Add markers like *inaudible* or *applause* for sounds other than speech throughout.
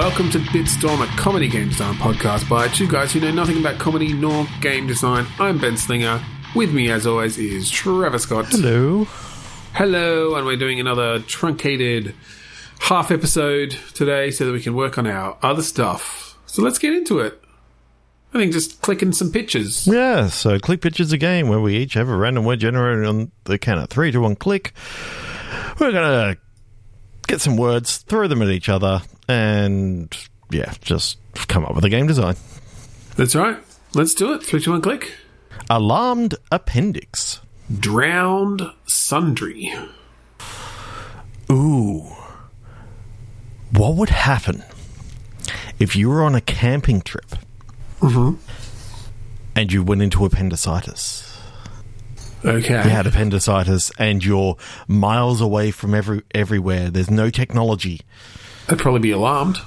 welcome to Bitstorm, a comedy game design podcast by two guys who know nothing about comedy nor game design. I'm Ben Slinger. With me, as always, is Trevor Scott. Hello. Hello, and we're doing another truncated half episode today so that we can work on our other stuff. So let's get into it. I think just clicking some pictures. Yeah, so Click Pictures a game where we each have a random word generated on the count of three to one click. We're going to get some words, throw them at each other, and yeah, just come up with a game design. That's right. Let's do it. Three, two, one, click. Alarmed appendix. Drowned sundry. Ooh. What would happen if you were on a camping trip mm-hmm. and you went into appendicitis? Okay. You had appendicitis and you're miles away from every everywhere. There's no technology. I'd probably be alarmed.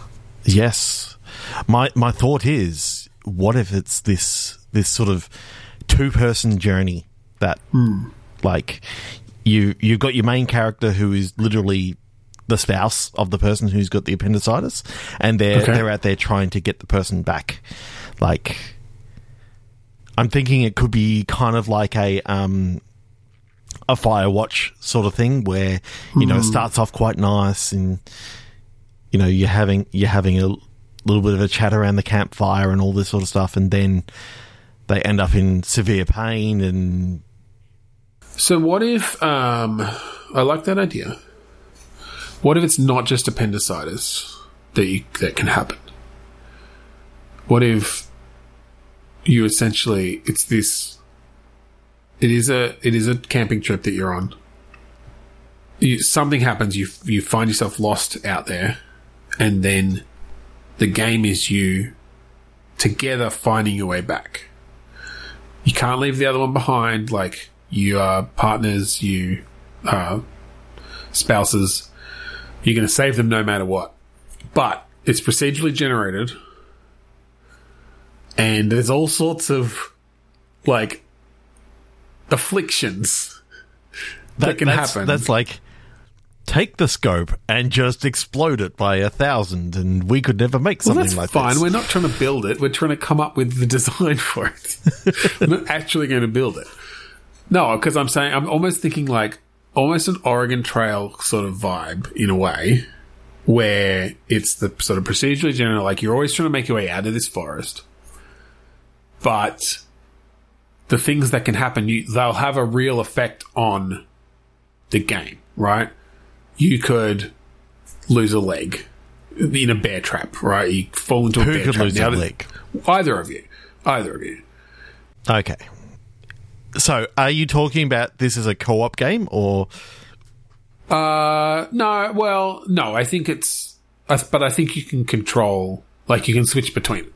Yes. My my thought is, what if it's this this sort of two person journey that hmm. like you you've got your main character who is literally the spouse of the person who's got the appendicitis and they're Okay. they're out there trying to get the person back. Like I'm thinking it could be kind of like a um a Firewatch sort of thing where you know it starts off quite nice and you know you're having you're having a little bit of a chat around the campfire and all this sort of stuff and then they end up in severe pain and So what if um I like that idea. What if it's not just appendicitis that you, that can happen? What if you essentially it's this it is a it is a camping trip that you're on. You, something happens you you find yourself lost out there and then the game is you together finding your way back you can't leave the other one behind. Like you are partners, you spouses. You're going to save them no matter what. But it's procedurally generated, and there's all sorts of like afflictions that, can that's, happen. That's like take the scope and just explode it by a thousand, and we could never make well, something that's like fine. this. We're not trying to build it. We're trying to come up with the design *laughs* for it. We're not actually going to build it. No, because I'm saying I'm almost thinking like almost an Oregon Trail sort of vibe in a way, where it's the sort of procedurally general. Like you're always trying to make your way out of this forest, but the things that can happen, you, they'll have a real effect on the game, right? You could lose a leg in a bear trap, right? You fall into a Who bear could trap. lose Now a leg? Either of you. Either of you. Okay. So, are you talking about this as a co-op game or Uh, no, well, no, I think it's, but I think you can control, like you can switch between.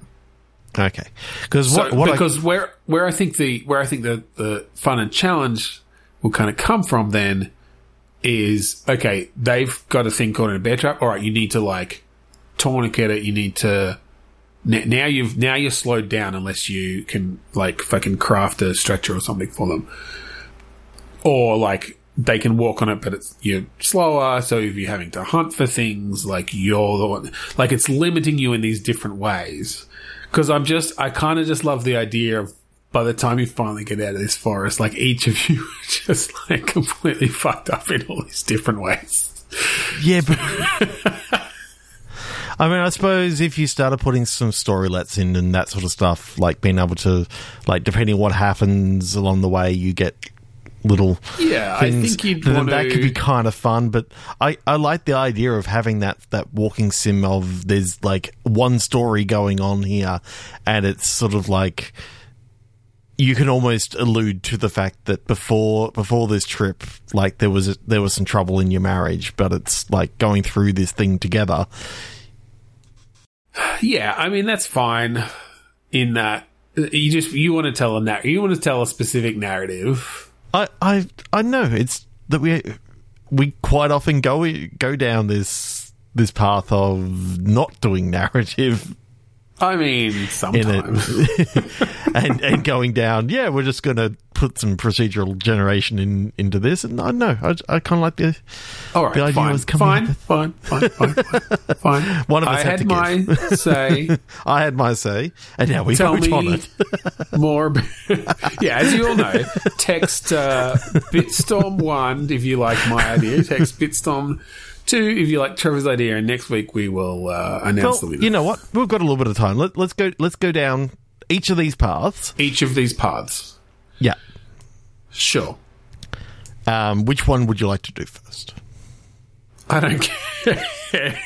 Okay? Because So, what, what I- because where where I think the where I think the the fun and challenge will kind of come from then is okay. They've got a thing called a bear trap. All right, you need to like tourniquet it. You need to now you've now you're slowed down unless you can like fucking craft a stretcher or something for them, or like they can walk on it, but it's you're slower. So if you're having to hunt for things, like you're the one, like it's limiting you in these different ways. Because I'm just, I kind of just love the idea of by the time you finally get out of this forest, like each of you *laughs* are just like completely fucked up in all these different ways. yeah, but *laughs* I mean, I suppose if you started putting some storylets in and that sort of stuff, like being able to, like, depending on what happens along the way, you get little Yeah, I think you'd then want that could be kind of fun. But I, I like the idea of having that that walking sim of there's like one story going on here, and it's sort of like you can almost allude to the fact that before before this trip, like there was a, there was some trouble in your marriage, but it's like going through this thing together. *sighs* Yeah, I mean that's fine. In that you just you want to tell a you want to tell a specific narrative. I I I know. It's that we we quite often go go down this this path of not doing narrative I mean, sometimes. *laughs* and and going down. Yeah, we're just going to put some procedural generation in into this. And I know I, I kind of like the All right, the idea fine, was coming fine, fine, fine, fine, fine. *laughs* One of us I had had, my say. *laughs* I had my say, and now we Tell vote on it. more. yeah, as you all know, text uh, Bitstorm one if you like my idea. Text Bitstorm two if you like Trevor's idea. And next week we will uh, announce the Well, winner. you know what? We've got a little bit of time. Let, let's go. Let's go down each of these paths. Each of these paths. Yeah. Sure. Um, which one would you like to do first? I don't *laughs* care.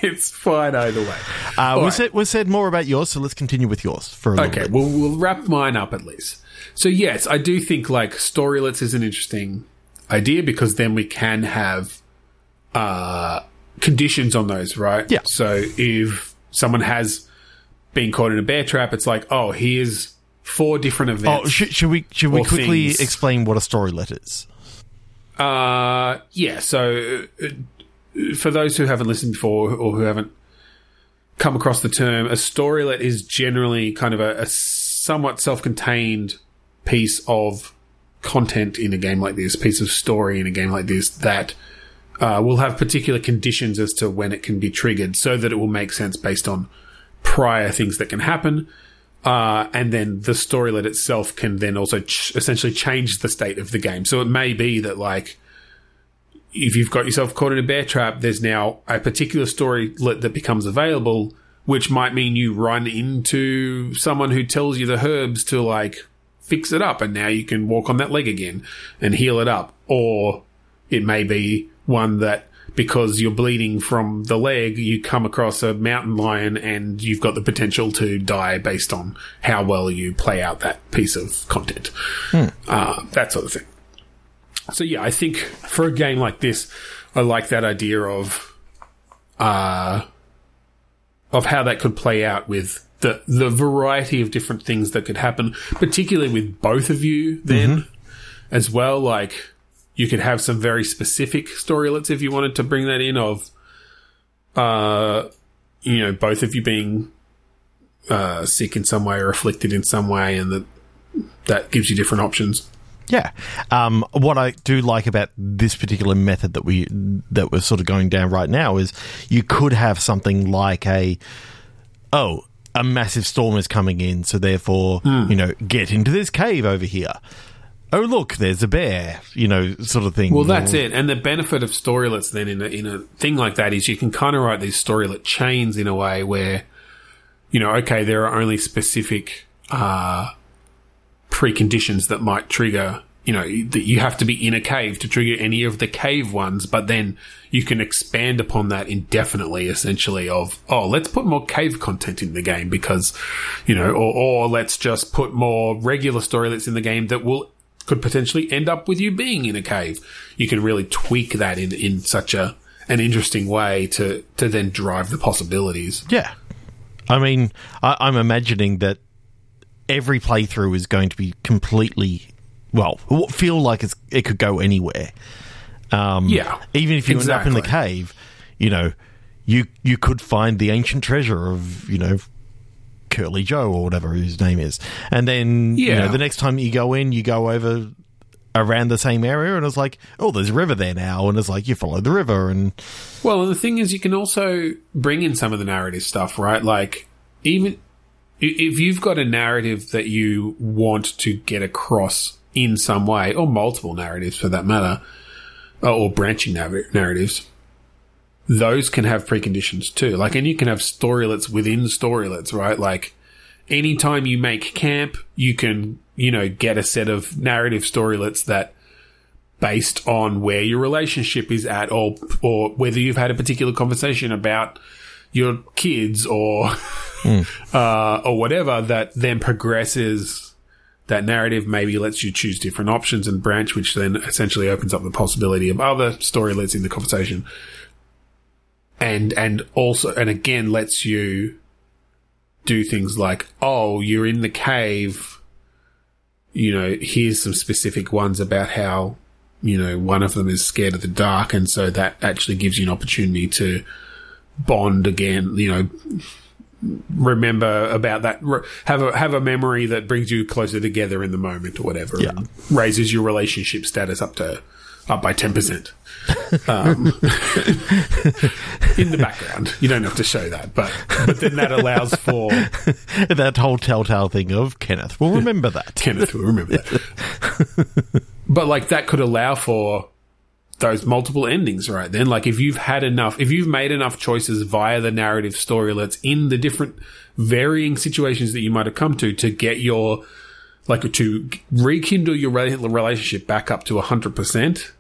it's fine either way. Uh, we right. said we said more about yours, so let's continue with yours for a little Okay, well, we'll wrap mine up at least. So, yes, I do think like storylets is an interesting idea because then we can have uh, conditions on those, right? Yeah. So, if someone has been caught in a bear trap, it's like, oh, here's four different Oh, events. should, should we should we quickly things. explain what a storylet is? Uh, yeah. So, uh, for those who haven't listened before or who haven't come across the term, a storylet is generally kind of a, a somewhat self-contained piece of content in a game like this, piece of story in a game like this that uh, will have particular conditions as to when it can be triggered, so that it will make sense based on prior things that can happen. Uh, and then the storylet itself can then also ch- essentially change the state of the game. So it may be that like if you've got yourself caught in a bear trap, there's now a particular storylet that becomes available, which might mean you run into someone who tells you the herbs to like fix it up, and now you can walk on that leg again and heal it up. Or it may be one that because you're bleeding from the leg, you come across a mountain lion and you've got the potential to die based on how well you play out that piece of content. Uh, that sort of thing. So yeah, I think for a game like this, I like that idea of, uh, of how that could play out with the the variety of different things that could happen, particularly with both of you then as well. Like you could have some very specific storylets if you wanted to bring that in of, uh, you know, both of you being uh, sick in some way or afflicted in some way, and that that gives you different options. Yeah. Um, what I do like about this particular method that we that we're sort of going down right now is you could have something like a oh a massive storm is coming in, so therefore you know get into this cave over here. Oh look, there's a bear, you know, sort of thing. Well, that's Or- it. And the benefit of storylets then in a, in a thing like that is you can kind of write these storylet chains in a way where, you know, okay, there are only specific uh, preconditions that might trigger. You know that you have to be in a cave to trigger any of the cave ones, but then you can expand upon that indefinitely. Essentially, of oh, let's put more cave content in the game because, you know, or, or let's just put more regular storylets in the game that will could potentially end up with you being in a cave. You can really tweak that in, in such a an interesting way to to then drive the possibilities. Yeah. I mean, I, I'm imagining that every playthrough is going to be completely, well, feel like it's, it could go anywhere. Um, Yeah, Even if you end up in the cave, you know, you you could find the ancient treasure of, you know, Curly Joe or whatever his name is. And then, you know, the next time you go in, you go over around the same area and it's like, oh, there's a river there now. And it's like, you follow the river and, Well, and the thing is, you can also bring in some of the narrative stuff, right? Like, even if you've got a narrative that you want to get across in some way, or multiple narratives for that matter, uh, or branching narr- narratives, those can have preconditions too. Like, and you can have storylets within storylets, right? Like, anytime you make camp, you can, you know, get a set of narrative storylets that based on where your relationship is at or or whether you've had a particular conversation about your kids or *laughs* uh, or whatever that then progresses that narrative maybe lets you choose different options and branch which then essentially opens up the possibility of other storylets in the conversation and and also and again lets you do things like oh you're in the cave you know here's some specific ones about how you know, one of them is scared of the dark, and so that actually gives you an opportunity to bond again, you know, remember about that. Have a have a memory that brings you closer together in the moment or whatever. Yeah. raises your relationship status up to up by ten percent. Um, *laughs* in the background, you don't have to show that, but but then that allows for *laughs* that whole telltale thing of Kenneth. Well, remember that. Kenneth will remember that. *laughs* but like that could allow for those multiple endings, right? Then, like if you've had enough, if you've made enough choices via the narrative storylets in the different varying situations that you might have come to to get your like to rekindle your relationship back up to hundred percent,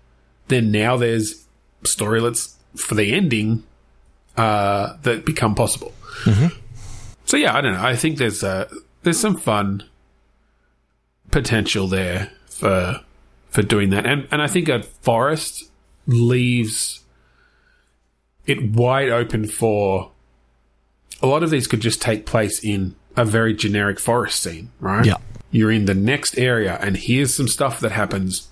then now there's storylets for the ending uh, that become possible. So yeah, I don't know. I think there's uh, there's some fun potential there for for doing that, and and I think a forest leaves it wide open for a lot of these could just take place in a very generic forest scene, right? Yeah. You're in the next area, and here's some stuff that happens.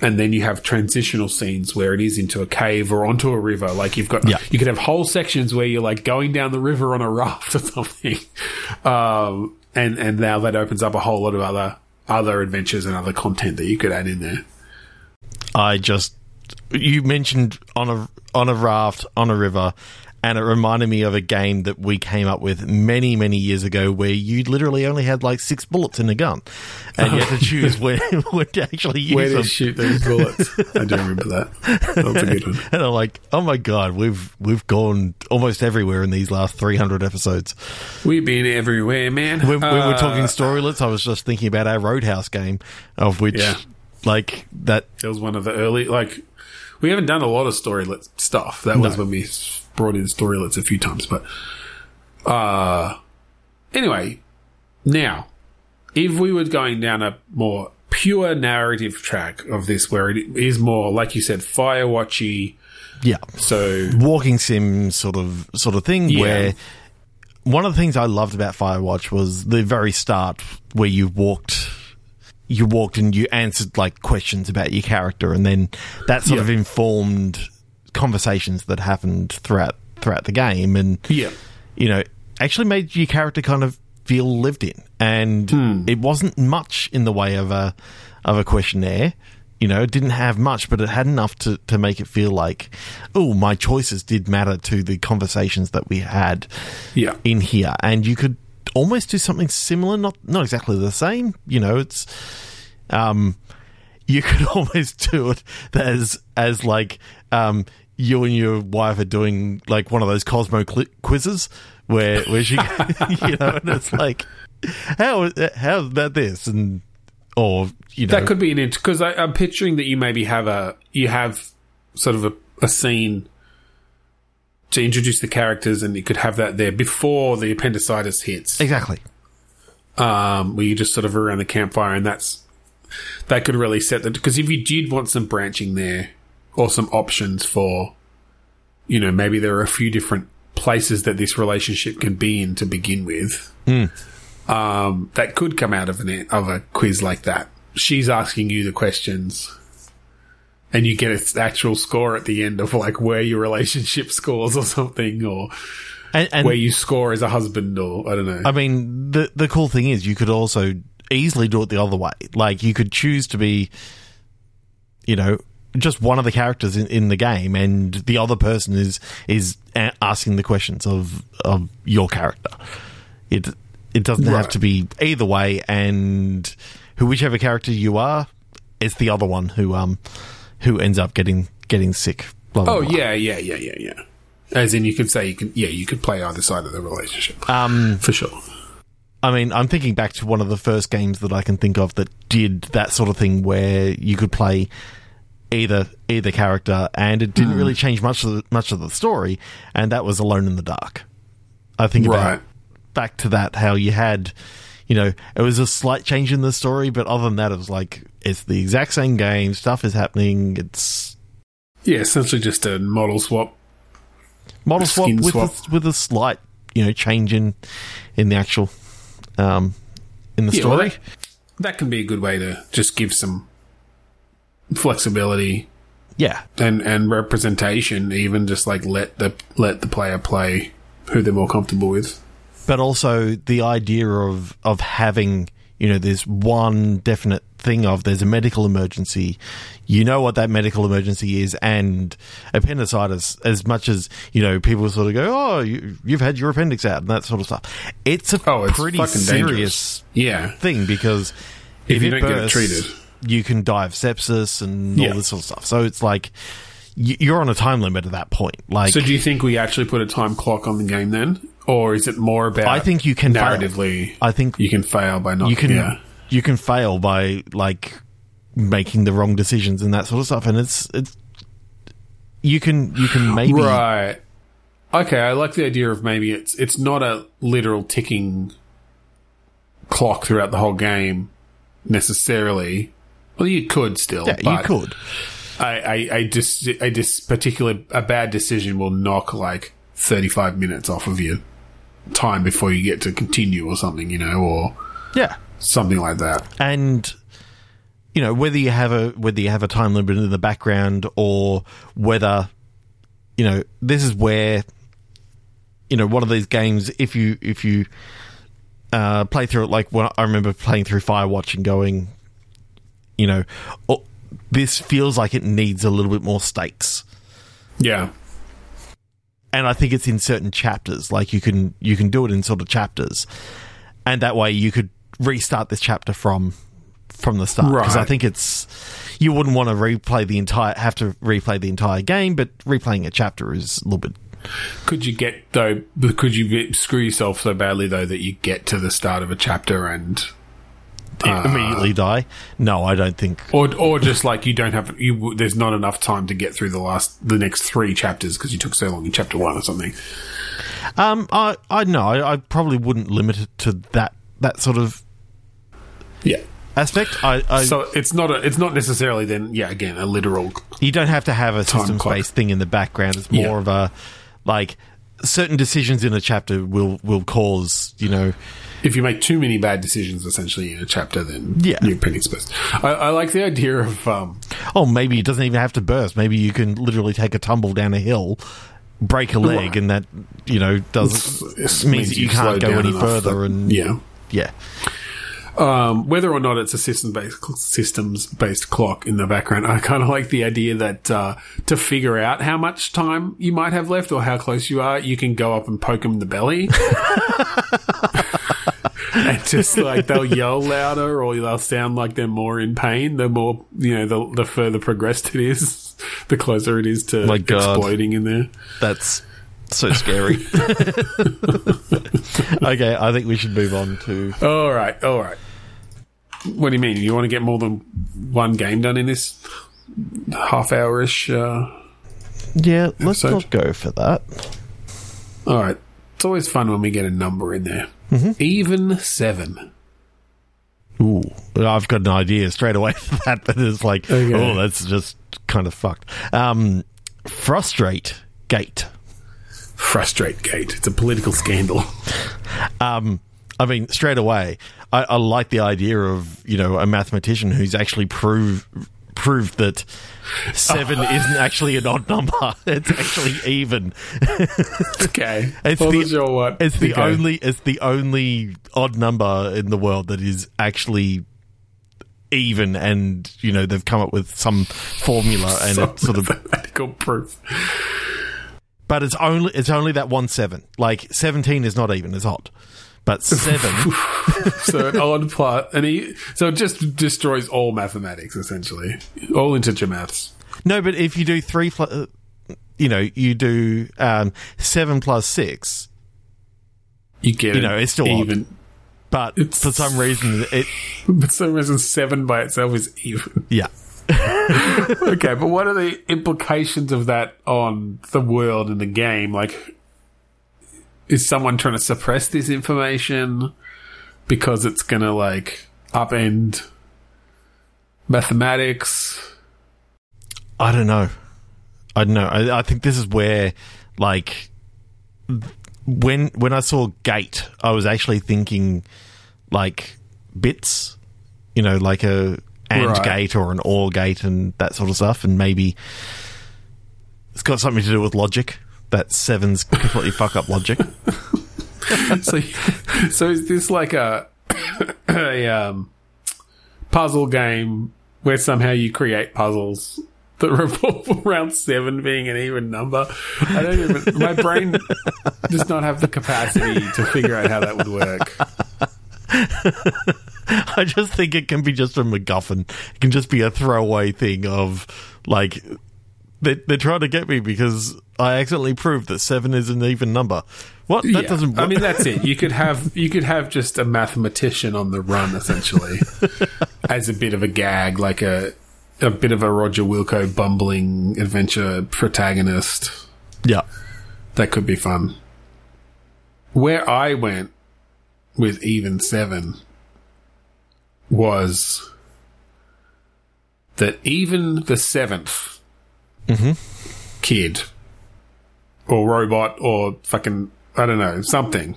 And then you have transitional scenes where it is into a cave or onto a river. Like you've got, Yeah. you could have whole sections where you're like going down the river on a raft or *laughs* something. Um, and, and now that opens up a whole lot of other, other adventures and other content that you could add in there. I just you mentioned on a on a raft on a river, and it reminded me of a game that we came up with many many years ago, where you literally only had like six bullets in a gun, and you had to choose where *laughs* when to actually use Where them. to shoot those bullets. I do remember that. That was a good one. And I'm like, oh my god, we've we've gone almost everywhere in these last 300 episodes. We've been everywhere, man. When, when we're Uh, talking storylets, I was just thinking about our Roadhouse game, of which, Yeah. like that. It was one of the early, like, we haven't done a lot of storylet stuff. That was No. when we brought in storylets a few times. But, uh, anyway, now, if we were going down a more pure narrative track of this, where it is more, like you said, Firewatchy, Yeah, so, walking sim sort of sort of thing Yeah. where one of the things I loved about Firewatch was the very start where you walked you walked and you answered like questions about your character and then that sort Yeah. of informed conversations that happened throughout throughout the game and yeah. you know actually made your character kind of feel lived in and it wasn't much in the way of a of a questionnaire you know it didn't have much but it had enough to to make it feel like oh my choices did matter to the conversations that we had Yeah. in here and you could almost do something similar not not exactly the same you know it's um you could *laughs* almost do it as as like um you and your wife are doing like one of those Cosmo cli quizzes where where she *laughs* *laughs* you know and it's like how how about this? And or you know. That could be an intro because I'm picturing that you maybe have a you have sort of a, a scene to introduce the characters, and you could have that there before the appendicitis hits, exactly. Um, where you just sort of around the campfire, and that's that could really set the because if you did want some branching there or some options for, you know, maybe there are a few different places that this relationship can be in to begin with. Um, that could come out of an of a quiz like that. She's asking you the questions, and you get its actual score at the end of like where your relationship *laughs* scores or something, or and, and where you score as a husband, or I don't know. I mean, the the cool thing is you could also easily do it the other way. Like you could choose to be, you know, just one of the characters in, in the game, and the other person is is a- asking the questions of of your character. It it doesn't have to be either way, and who whichever character you are, it's the other one who um who ends up getting getting sick. Blah, blah, oh blah. yeah, yeah, yeah, yeah, yeah. As in, you could say you can, yeah, you could play either side of the relationship Um, for sure. I mean, I'm thinking back to one of the first games that I can think of that did that sort of thing where you could play either either character, and it didn't really change much of the, much of the story, and that was Alone in the Dark. I think Right. about back to that how you had, you know, it was a slight change in the story, but other than that, it was like it's the exact same game. Stuff is happening. It's Yeah, essentially just a model swap. model swap with swap. A, with a slight, you know, change in in the actual um in the Yeah, well, story. that, that can be a good way to just give some flexibility yeah, and and representation. Even just like let the let the player play who they're more comfortable with. but also the idea of of having you know there's one definite thing of there's a medical emergency you know what that medical emergency is and appendicitis as much as you know people sort of go oh you, you've had your appendix out and that sort of stuff it's a Oh, it's pretty fucking serious dangerous. Yeah. thing because If if, you don't get it treated. You can die of sepsis and Yeah. all this sort of stuff so it's like you're on a time limit at that point like So do you think we actually put a time clock on the game then? Or is it more about I think you can fail. narratively I think you can fail by not you can yeah. you can fail by like making the wrong decisions and that sort of stuff and it's it's you can you can *sighs* maybe Right. Okay, I like the idea of maybe it's it's not a literal ticking clock throughout the whole game necessarily. Well, you could still. yeah, you could I, I, I just a dis particular a bad decision will knock like thirty five minutes off of your time before you get to continue or something, you know, or yeah something like that. and you know whether you have a whether you have a time limit in the background or whether you know this is where you know one of these games if you if you uh, play through it like when I remember playing through Firewatch and going you know oh, this feels like it needs a little bit more stakes Yeah. and I think it's in certain chapters. Like you can you can do it in sort of chapters, and that way you could restart this chapter from from the start. Because I think it's you wouldn't want to replay the entire have to replay the entire game, but replaying a chapter is a little bit. Could you get though? Could you screw yourself so badly though that you get to the start of a chapter and, Uh, immediately die. No, I don't think. or or just like you don't have you? There's not enough time to get through the last the next three chapters because you took so long in chapter one or something. Um, I I know I, I probably wouldn't limit it to that that sort of Yeah. aspect. I, I So it's not a, it's not necessarily then yeah again a literal you don't have to have a system clock. space thing in the background. It's more Yeah. of a like certain decisions in a chapter will will cause you know if you make too many bad decisions essentially in a chapter then Yeah. you're pretty exposed. I, I like the idea of um oh maybe it doesn't even have to burst. Maybe you can literally take a tumble down a hill, break a leg, Right. and that you know does it means that you can't go any further. that- and yeah. yeah, Um, whether or not it's a systems based systems based clock in the background, I kind of like the idea that uh, to figure out how much time you might have left or how close you are, you can go up and poke them in the belly. *laughs* *laughs* and just like they'll yell louder or they'll sound like they're more in pain the more you know the, the further progressed it is *laughs* the closer it is to My God. exploding in there that's so scary. *laughs* okay, I think we should move on to all right all right what do you mean you want to get more than one game done in this half hour-ish uh, yeah. Let's Episode. not go for that. All right. It's always fun when we get a number in there. Even seven. Ooh, I've got an idea straight away *laughs* for that. That is like, Okay. oh, that's just kind of fucked. Um, frustrate gate. Frustrate Gate. It's a political scandal. Um, I mean, straight away, I, I like the idea of you know a mathematician who's actually proved proved that seven *laughs* isn't actually an odd number; *laughs* it's actually even. okay. *laughs* It's Wasn't the-. It's the Okay. only it's the only odd number in the world that is actually even, and you know they've come up with some formula and Some sort of mathematical proof. but it's only it's only that one seven. Like seventeen is not even; it's odd. But seven, *laughs* So an odd plot, and he so it just destroys all mathematics essentially, all integer maths. no. But if you do three, pl- uh, you know, you do um, seven plus six. You get You know, it's still odd. even. But It's- for some reason, it *laughs* for some reason, seven by itself is even. yeah. *laughs* okay, but what are the implications of that on the world and the game? Like, is someone trying to suppress this information because it's going to like upend mathematics? I don't know. I don't know. I, I think this is where, like, when when I saw gate, I was actually thinking, like, bits. You know, like a and Right. gate or an or gate and that sort of stuff, and maybe it's got something to do with logic. That Seven's completely fuck up logic. *laughs* so, so is this like a *coughs* a um, puzzle game where somehow you create puzzles that *laughs* revolve around seven being an even number? I don't even. My brain does not have the capacity to figure out how that would work. I just think it can be just a MacGuffin. It can just be a throwaway thing of like they, they're trying to get me because I accidentally proved that seven is an even number. What? That Yeah. doesn't. Work. I mean, that's it. You could have you could have just a mathematician on the run, essentially, *laughs* as a bit of a gag, like a a bit of a Roger Wilco bumbling adventure protagonist. yeah. That could be fun. Where I went with even seven was that even the 7th kid or robot or fucking I don't know something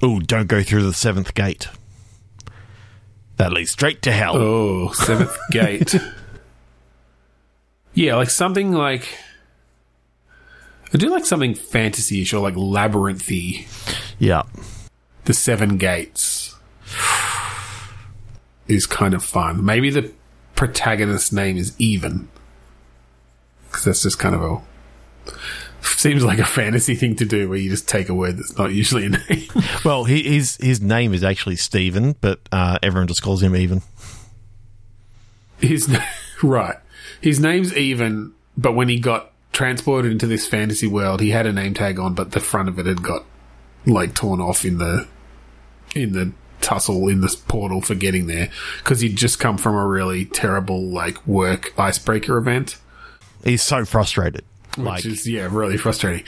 Oh, don't go through the seventh gate. That leads straight to hell. Oh, seventh *laughs* gate. Yeah, like something like. I do like something fantasy-ish or like labyrinthy. Yeah. The seven gates is kind of fun. Maybe the protagonist's name is Even. Because that's just kind of a. Seems like a fantasy thing to do where you just take a word that's not usually a name. *laughs* Well, he, his his name is actually Stephen, but uh, everyone just calls him Even. His *laughs* right. His name's even, but when he got transported into this fantasy world, he had a name tag on, but the front of it had got like torn off in the in the tussle in this portal for getting there because he'd just come from a really terrible like work icebreaker event, He's so frustrated. Like, which is yeah really frustrating.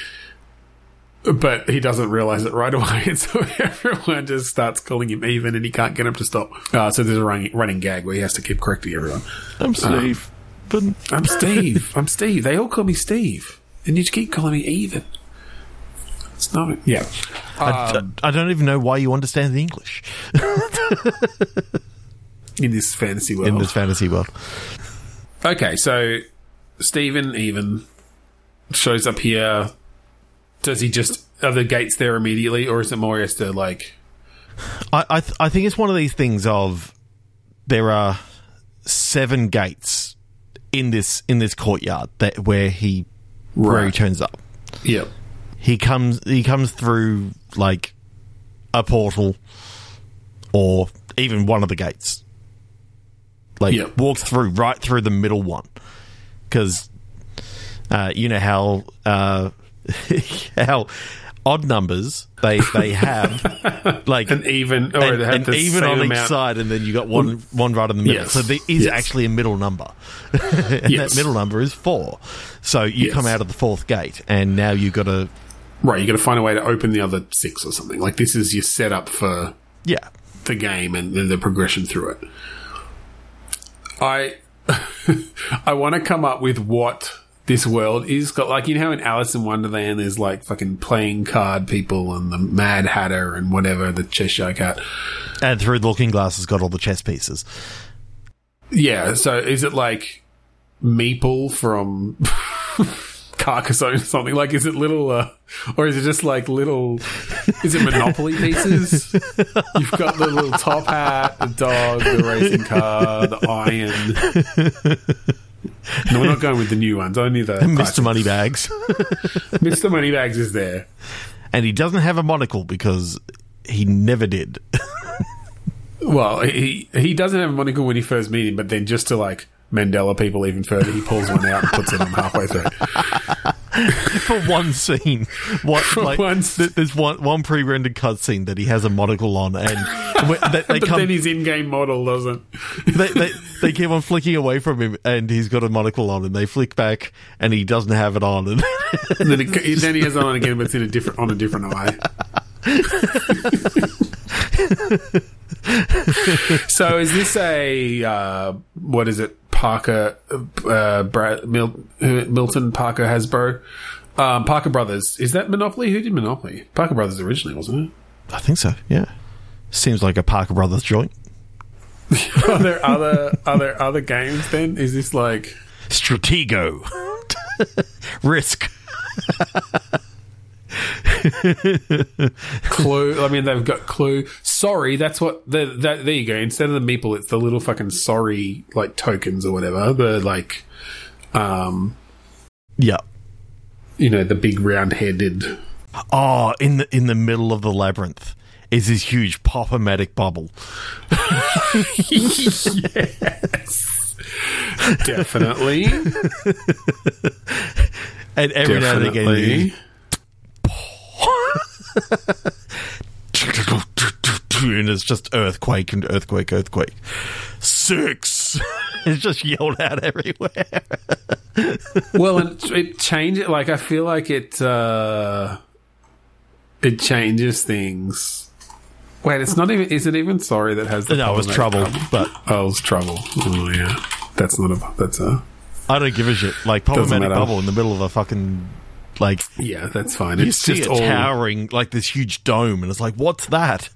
But he doesn't realize it right *laughs* away, and so everyone just starts calling him even, and he can't get him to stop. Uh, so there's a running, running gag where he has to keep correcting everyone. I'm Steve, but I'm Steve. I'm Steve. They all call me Steve, and you just keep calling me Even. It's not. Yeah. I, Um, I don't even know why you understand the English *laughs* in this fantasy world. in this fantasy world. okay, so Stephen Even shows up here. Does he just are the gates there immediately, or is it more has to like? I I, th- I think it's one of these things of there are seven gates in this in this courtyard that where he where he turns up. Yep. He comes he comes through like a portal or even one of the gates. Like Yep. walks through right through the middle one because uh, you know how uh, *laughs* how odd numbers they they have *laughs* like An even, or and, they have and the even same on each amount. side, and then you got one one right in the middle. Yes. So there is Yes. actually a middle number, *laughs* and Yes. that middle number is four. So you come out of the fourth gate, and now you've got to Right, you got to find a way to open the other six or something. Like this is your setup for yeah. the game and then the progression through it. I *laughs* I want to come up with what this world is got like you know how in Alice in Wonderland there's like fucking playing card people and the Mad Hatter and whatever the Cheshire Cat. And through the looking glass has got all the chess pieces. Yeah, so is it like Meeple from *laughs* Carcassonne or something? Like is it little uh, or is it just like little is it Monopoly pieces? You've got the little top hat, the dog, the racing car, the iron. No, we're not going with the new ones. Only the Mr. Moneybags. Mr. Moneybags is there. and he doesn't have a monocle because he never did. *laughs* Well, he he doesn't have a monocle when you first meet him, but then just to like Mandela people even further, he pulls one out and puts it on halfway through. *laughs* For one scene. What, like, one th- there's one, one pre rendered cutscene that he has a monocle on, and when- they, they But come. then his in-game model doesn't. they, they, they keep on flicking away from him, and he's got a monocle on, and they flick back, and he doesn't have it on. And *laughs* And then, it, then he has it on again, but it's in a different on a different eye. *laughs* so is this a uh, what is it? Parker, uh, Brad, Mil, Milton Parker Hasbro, um, Parker Brothers. Is that Monopoly? Who did Monopoly? Parker Brothers originally, wasn't it? I think so. Yeah, seems like a Parker Brothers joint. *laughs* Are there other are there other games? Then is this like Stratego, *laughs* Risk. *laughs* *laughs* Clue. I mean, they've got Clue. Sorry, that's what. The, that, there you go. Instead of the meeple, it's the little fucking sorry like tokens or whatever. The like, um, Yeah. you know, the big round-headed. Oh, in the in the middle of the labyrinth is this huge pop-o-matic bubble. *laughs* yes, definitely, And every now and again, definitely. *laughs* and it's just earthquake and earthquake, earthquake. Six. *laughs* it's just yelled out everywhere. well, it, it changes. Like I feel like it. uh It changes things. Wait, it's not even. Is it even sorry that has the? No, it was trouble, problematic but Oh, it was trouble. Oh yeah, that's not a. That's a. I don't give a shit. Like pop-o-matic bubble in the middle of a fucking like Yeah, that's fine. you It's see just it all. towering like this huge dome, and it's like, what's that?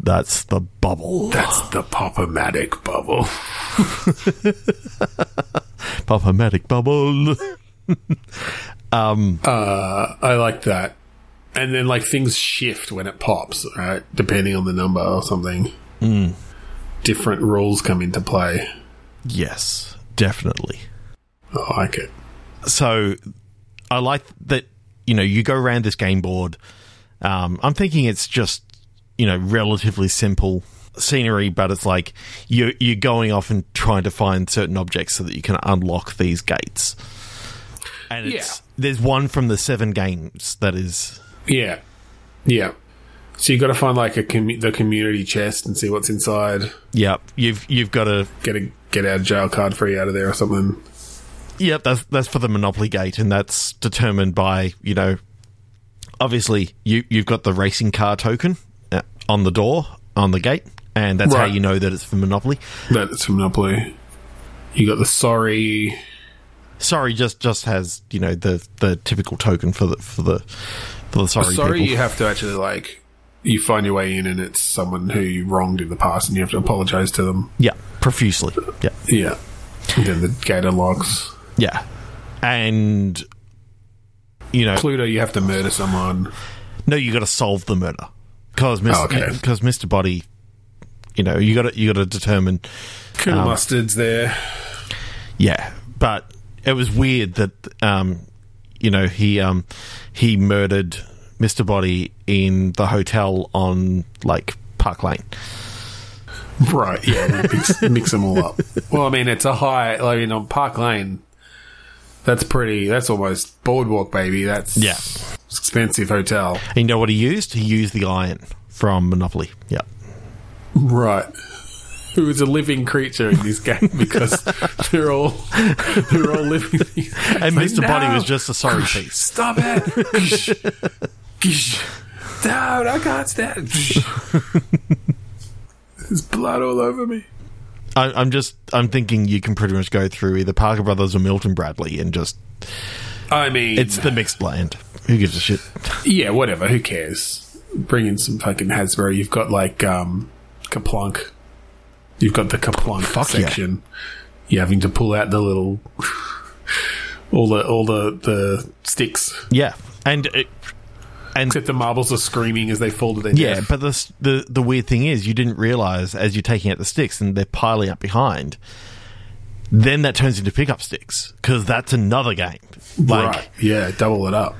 That's the bubble. That's the pop-o-matic bubble. *laughs* Pop-o-matic bubble. *laughs* Uh, I like that. And then like things shift when it pops, right? Depending on the number or something. Hmm. Different rules come into play. yes, definitely. I like it. so I like that you know you go around this game board. Um, I'm thinking it's just you know relatively simple scenery, but it's like you you're going off and trying to find certain objects so that you can unlock these gates. And it's there's one from the seven games that is Yeah, yeah. So you've got to find like a commu- the community chest and see what's inside. yep you've you've got to Get a get out of jail card free out of there or something. Yep, that's that's for the Monopoly gate, and that's determined by you know, obviously you you've got the racing car token uh, on the door on the gate, and that's how you know that it's for Monopoly. That's from Monopoly. You got the sorry. Sorry, just just has you know the the typical token for the for the for the sorry, Sorry, people. you have to actually like. You find your way in, and it's someone who you wronged in the past, and you have to apologize to them. yeah, profusely. Yeah, Yeah. And then the gate unlocks. Yeah, and you know, Cluedo, you have to murder someone. no, you got to solve the murder because Oh, okay. *laughs* because Mr. Body, you know, you got to you got to determine Colonel Um, Mustard's there. Yeah, but it was weird that um, you know he um, he murdered Mr. Body in the hotel on like Park Lane. Right, yeah, mix, mix them all up. *laughs* Well, I mean, it's a high, like, you know, Park Lane, that's pretty, that's almost boardwalk, baby. That's Yeah. expensive hotel. And you know what he used? He used the iron from Monopoly. Yeah, Right. Who is a living creature in this game *laughs* because they're all they're all living. and Mr. No. was just a sorry piece. Stop it! Dude, I can't stand. There's blood all over me. I, I'm just I'm thinking you can pretty much go through either Parker Brothers or Milton Bradley and just I mean, it's the mixed blend. Who gives a shit? yeah, whatever. Who cares? Bring in some fucking Hasbro. You've got like um, KerPlunk. You've got the KerPlunk Fuck yeah. section. You're having to pull out the little all the all the the sticks. Yeah, and it, and Except the marbles are screaming as they fall to their Yeah, death. but the, the the weird thing is, you didn't realize as you're taking out the sticks and they're piling up behind. Then that turns into pickup sticks because that's another game. Like, right. Yeah, double it up.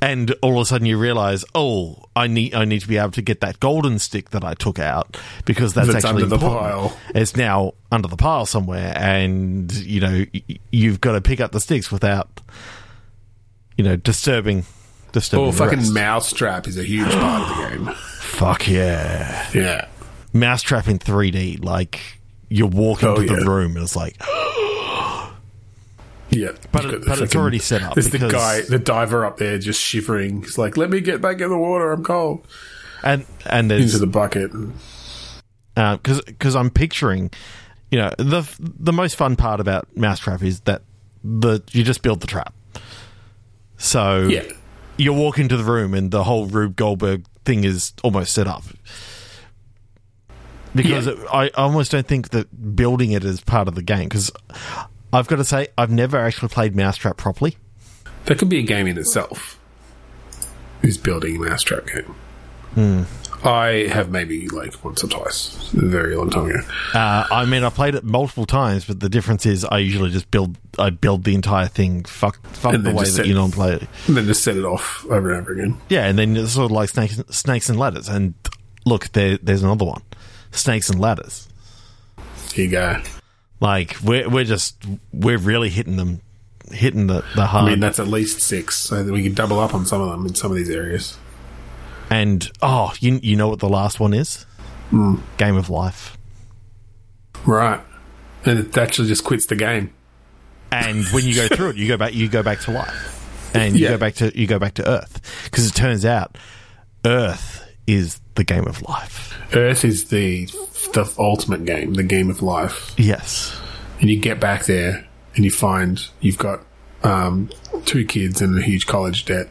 and all of a sudden you realize, oh, I need I need to be able to get that golden stick that I took out because that's, That's actually under the important. pile. It's now under the pile somewhere, and you know y- you've got to pick up the sticks without, you know, disturbing. Disturbing Oh, fucking rest. mousetrap is a huge part of the game. *gasps* Fuck yeah. Yeah. mousetrap in 3D. Like you're walking Oh, to the room and it's like, *gasps* Yeah. But it- but it's already set up There's the guy, the diver up there just shivering. He's like, let me get back in the water. I'm cold. and and Into the bucket. Uh, because because I'm picturing, you know, the the most fun part about mousetrap is that the you just build the trap. So Yeah. You walk into the room and the whole Rube Goldberg thing is almost set up. Because Yeah. it, I almost don't think that building it is part of the game. Because I've got to say, I've never actually played Mousetrap properly. That could be a game in itself. Who's building a mousetrap game. Hmm. I have maybe like once or twice, a very long time ago. Uh, I mean, I played it multiple times, but the difference is I usually just build. I build the entire thing. Fuck, fuck And the way that you don't play it. And then just set it off over and over again. Yeah, and then it's sort of like snakes, snakes and ladders. And look, there, there's another one, snakes and ladders. Here you go. Like we're we're just we're really hitting them, hitting the the hard. I mean, that's at least six, so we can double up on some of them in some of these areas. And oh, you you know what the last one is? Hmm. Game of life. Right. And it actually just quits the game. And when you go through it, you go back you go back to life, and you Yeah. go back to you go back to Earth because it turns out Earth is the game of life. Earth is the the ultimate game, the game of life. Yes. And you get back there and you find you've got um, two kids and a huge college debt.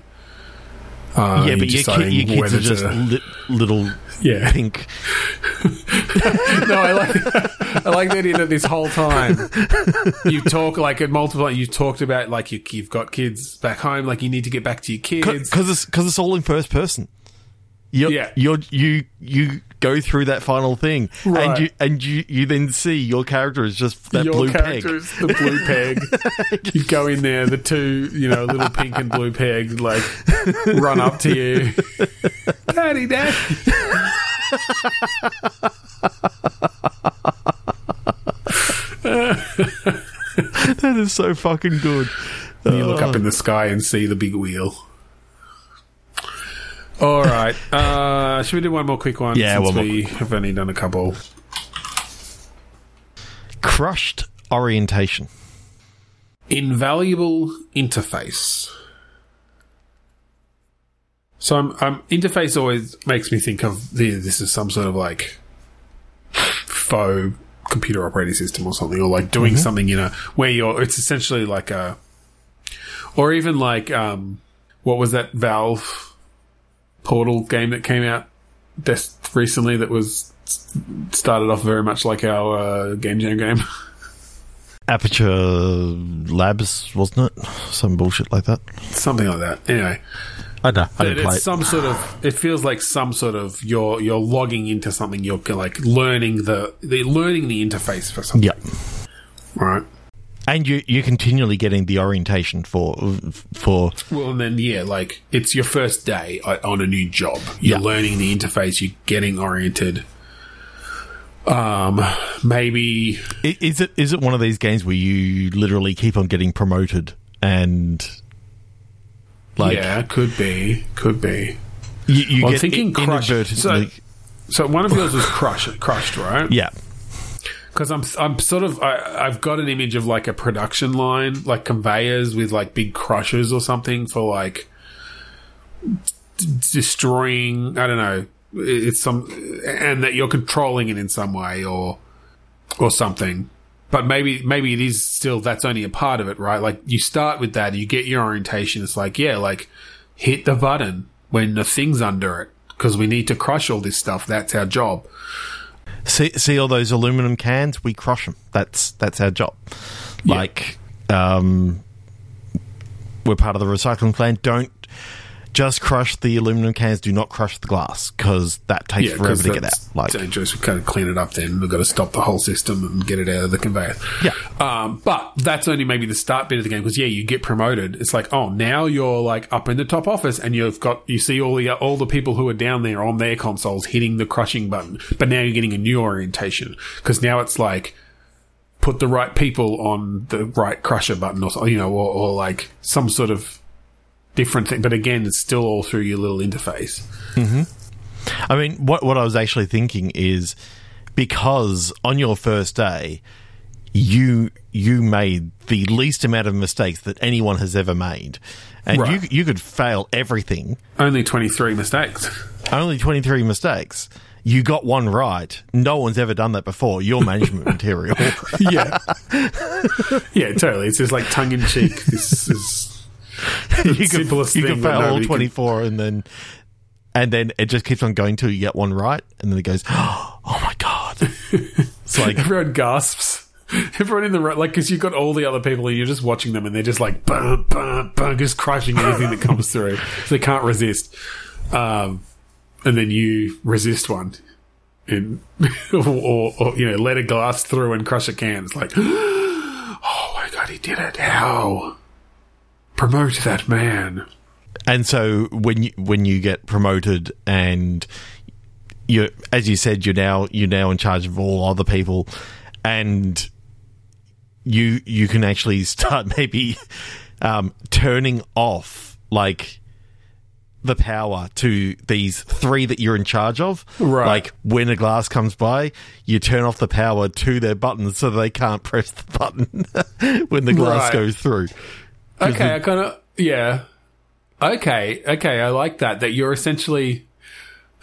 Uh, yeah, but your, kid, your kids are just to- li- little *laughs* Yeah. pink. *laughs* no, I like I like the idea that this whole time you talk like at multiple. You talked about like you, you've got kids back home, like you need to get back to your kids. because it's because it's all in first person. You're, Yeah. you're, you you go through that final thing, and you and you you then see your character is just that Your blue character peg. is the blue peg. *laughs* you go in there, the two, you know, little pink and blue peg, like run up to you, daddy, daddy. *laughs* That is so fucking good. And you look up oh. in the sky and see the big wheel. All right. Uh, should we do one more quick one? Yeah, one more we have only done a couple. Crushed orientation. Invaluable interface. So, I'm, I'm, interface always makes me think of the, this is some sort of like faux computer operating system or something, or like doing something, you know, where you're, it's essentially like a, or even like, um, what was that Valve Portal game that came out just recently that was started off very much like our uh, Game Jam game? *laughs* Aperture Labs, wasn't it? Some bullshit like that. something like that. Anyway, I know. I It- didn't play it's it. some sort of. It feels like some sort of you're you're logging into something. You're like learning the the learning the interface for something. Yeah. Right. And you you're continually getting the orientation for for Well, and then yeah, like it's your first day on a new job. You're Yeah. learning the interface. You're getting oriented. Um, maybe Is it is it one of these games where you literally keep on getting promoted and like yeah, could be, could be. you, you Well, I'm get thinking in- crush. inadvertently So one of yours was crush, crushed, right? yeah Because I'm, I'm sort of, I, I've got an image of like a production line, like conveyors with like big crushers or something for like d- destroying. I don't know. It's some, and that you're controlling it in some way or, or something. But maybe, maybe it is still, that's only a part of it, right? Like you start with that, you get your orientation. It's like, yeah, like hit the button when the thing's under it because we need to crush all this stuff. That's our job. See see all those aluminum cans? We crush them that's that's our job. Yeah. like um we're part of the recycling plant don't just crush the aluminum cans do not crush the glass because that takes forever to get out like dangerous. We kind of clean it up. Then we've got to stop the whole system and get it out of the conveyor. Yeah. Um, but that's only maybe the start bit of the game because yeah, you get promoted. It's like oh, now you're like up in the top office and you've got you see all the all the people who are down there on their consoles hitting the crushing button. But now you're getting a new orientation because now it's like put the right people on the right crusher button or you know or, or like some sort of different thing. But again, it's still all through your little interface. Mm-hmm. I mean, what what I was actually thinking is because on your first day, you you made the least amount of mistakes that anyone has ever made, and Right. you you could fail everything. Only twenty three mistakes. Only twenty three mistakes. You got one right. No one's ever done that before. Your *laughs* management material. yeah. yeah, totally. It's just like tongue in cheek. *laughs* This is *laughs* *laughs* you can, you can fail all can- twenty four, and then and then it just keeps on going till you get one right, and then it goes, *gasps* oh my god! *laughs* It's like everyone gasps. everyone in the ro- like because you've got all the other people and you're just watching them and they're just like bum, bum, just crushing anything that comes through. So they can't resist. Um, and then you resist one, and or, or, or you know let a glass through and crush a can. It's like, *gasps* oh my god, he did it! How promote that man? And so when you when you get promoted and you as you said you're now you're now in charge of all other people and you you can actually *laughs* start maybe um, turning off like the power to these three that you're in charge of. Right. Like when a glass comes by, you turn off the power to their buttons so they can't press the button *laughs* when the glass Right. goes through. Okay, I kind of yeah. Okay, okay, I like that. That you're essentially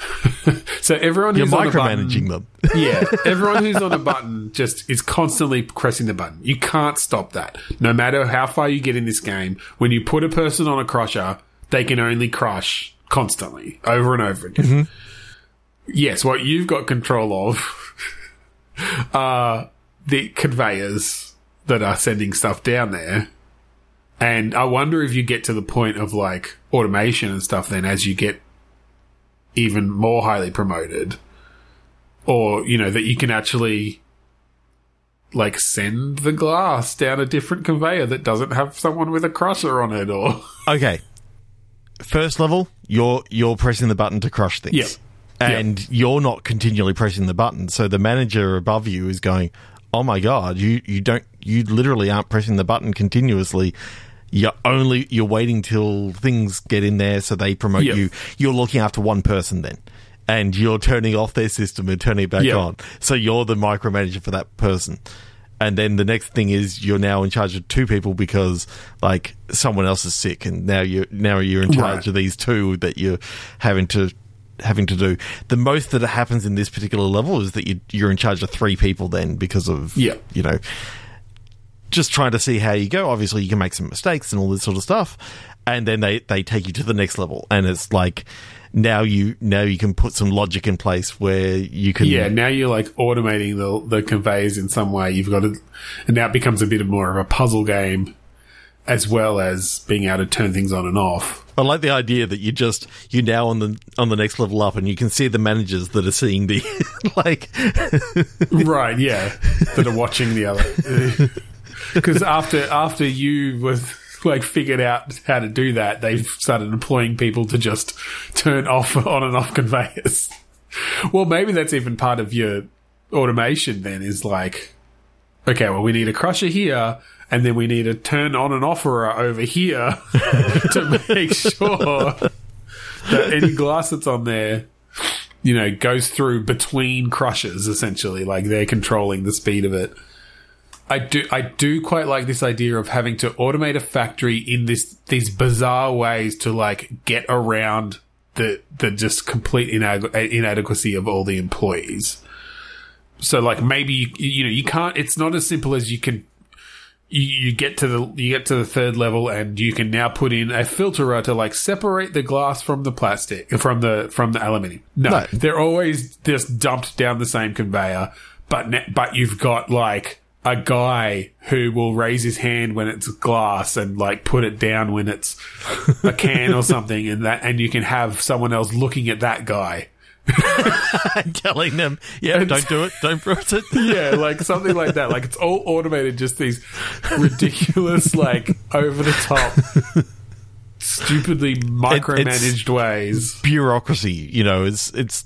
*laughs* so everyone You're who's on a button, them. *laughs* yeah, *laughs* everyone who's on a button just is constantly pressing the button. You can't stop that. No matter how far you get in this game, when you put a person on a crusher, they can only crush constantly, over and over again. Mm-hmm. Yes, what you've got control of are uh, the conveyors that are sending stuff down there. And I wonder if you get to the point of like automation and stuff then as you get even more highly promoted or you know that you can actually like send the glass down a different conveyor that doesn't have someone with a crusher on it or *laughs* Okay. First level, you're you're pressing the button to crush things. Yep. And you're not continually pressing the button. So the manager above you is going, "Oh my god, you you don't you literally aren't pressing the button continuously. You're only you're waiting till things get in there so they promote Yep. you. You're looking after one person then." And you're turning off their system and turning it back Yep. on. So you're the micromanager for that person and then the next thing is you're now in charge of two people because like someone else is sick and now you're now you're in charge Right. of these two that you're having to having to do the most that happens in this particular level is that you, you're in charge of three people then because of Yeah. you know just trying to see how you go. Obviously you can make some mistakes and all this sort of stuff and then they they take you to the next level. And it's like now you now you can put some logic in place where you can yeah now you're like automating the the conveyors in some way. You've got to and now it becomes a bit more of a puzzle game as well as being able to turn things on and off. I like the idea that you just you're now on the on the next level up, and you can see the managers that are seeing the *laughs* like. right yeah that are watching the other *laughs* because after after you was like figured out how to do that they've started employing people to just turn off *laughs* on and off conveyors well maybe that's even part of your automation then is like okay well we need a crusher here and then we need a turn on and offerer over here *laughs* to make sure that any glass that's on there you know, goes through between crushers essentially, like they're controlling the speed of it. I do I do quite like this idea of having to automate a factory in this these bizarre ways to like get around the the just complete inade- inadequacy of all the employees. So like maybe you, you know you can't it's not as simple as you can you, you get to the you get to the third level and you can now put in a filterer to like separate the glass from the plastic from the from the aluminium. No, No. they're always just dumped down the same conveyor, but but you've got like a guy who will raise his hand when it's glass and like put it down when it's a can or *laughs* something, and that and you can have someone else looking at that guy. *laughs* telling them, yeah, don't do it, don't press it. Yeah, like something like that. Like it's all automated, just these ridiculous, like over the top, stupidly micromanaged ways. Bureaucracy, you know, it's it's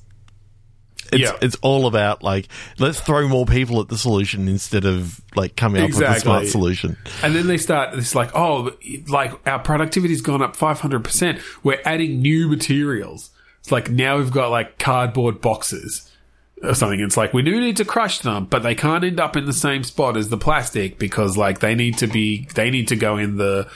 it's Yeah. it's all about like let's throw more people at the solution instead of like coming up with a smart solution. And then they start, it's like, oh, like our productivity's gone up 500%. We're adding new materials. It's like now we've got like cardboard boxes or something. It's like we do need to crush them, but they can't end up in the same spot as the plastic because like they need to be, they need to go in the,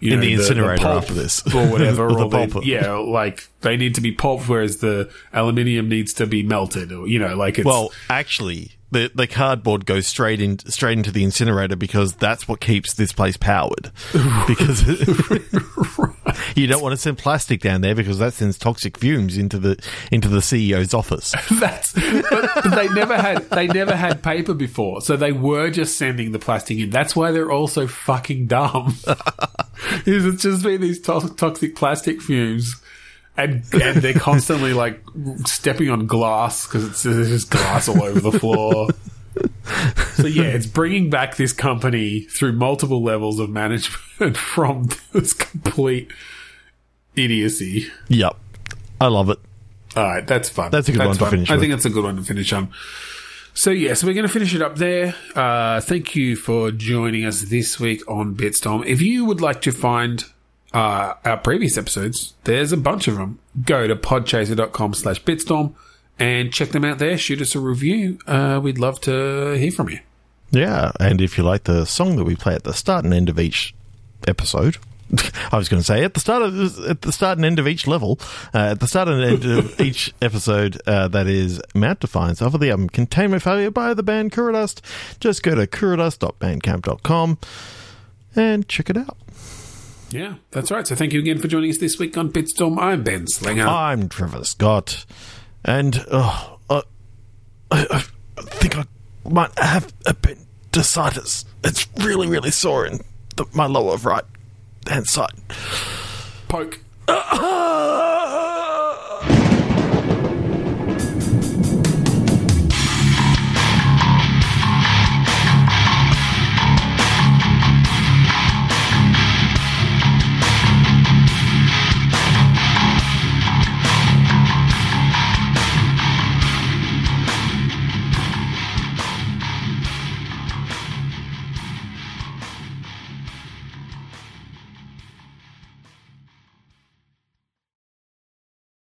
you In know, the incinerator pulp after this. or whatever, *laughs* Or the or the- pulp. yeah, like they need to be pulped, whereas the aluminium needs to be melted, or you know, like it's Well, actually, the the cardboard goes straight in straight into the incinerator because that's what keeps this place powered. *laughs* because *laughs* *laughs* you don't want to send plastic down there because that sends toxic fumes into the into the CEO's office. That's but, but they never had they never had paper before, so they were just sending the plastic in. That's why they're all so fucking dumb. It's just been these to- toxic plastic fumes, and and they're constantly like stepping on glass because it's there's just glass all over the floor. So yeah, it's bringing back this company through multiple levels of management *laughs* from this complete idiocy. Yep, I love it. All right, that's fun. That's a good one to fun. finish I with. think that's a good one to finish on. So yeah, so we're going to finish it up there. Uh, thank you for joining us this week on Bitstorm. If you would like to find uh, our previous episodes, there's a bunch of them. Go to podchaser.com slash bitstorm and check them out there. Shoot us a review. Uh, we'd love to hear from you. Yeah, and if you like the song that we play at the start and end of each episode, *laughs* I was going to say at the start of at the start and end of each level, uh, at the start and end of *laughs* each episode, uh, that is Mount Defiance off of the album Containment Failure by the band Kuradust. Just go to kuradust.bandcamp.com and check it out. Yeah, that's right. So thank you again for joining us this week on Bitstorm. I'm Ben Slinger. I'm Trevor Scott, and oh, uh, I, I think I might have appendicitis. It's really, really sore in the, my lower right hand side. Poke. Ah!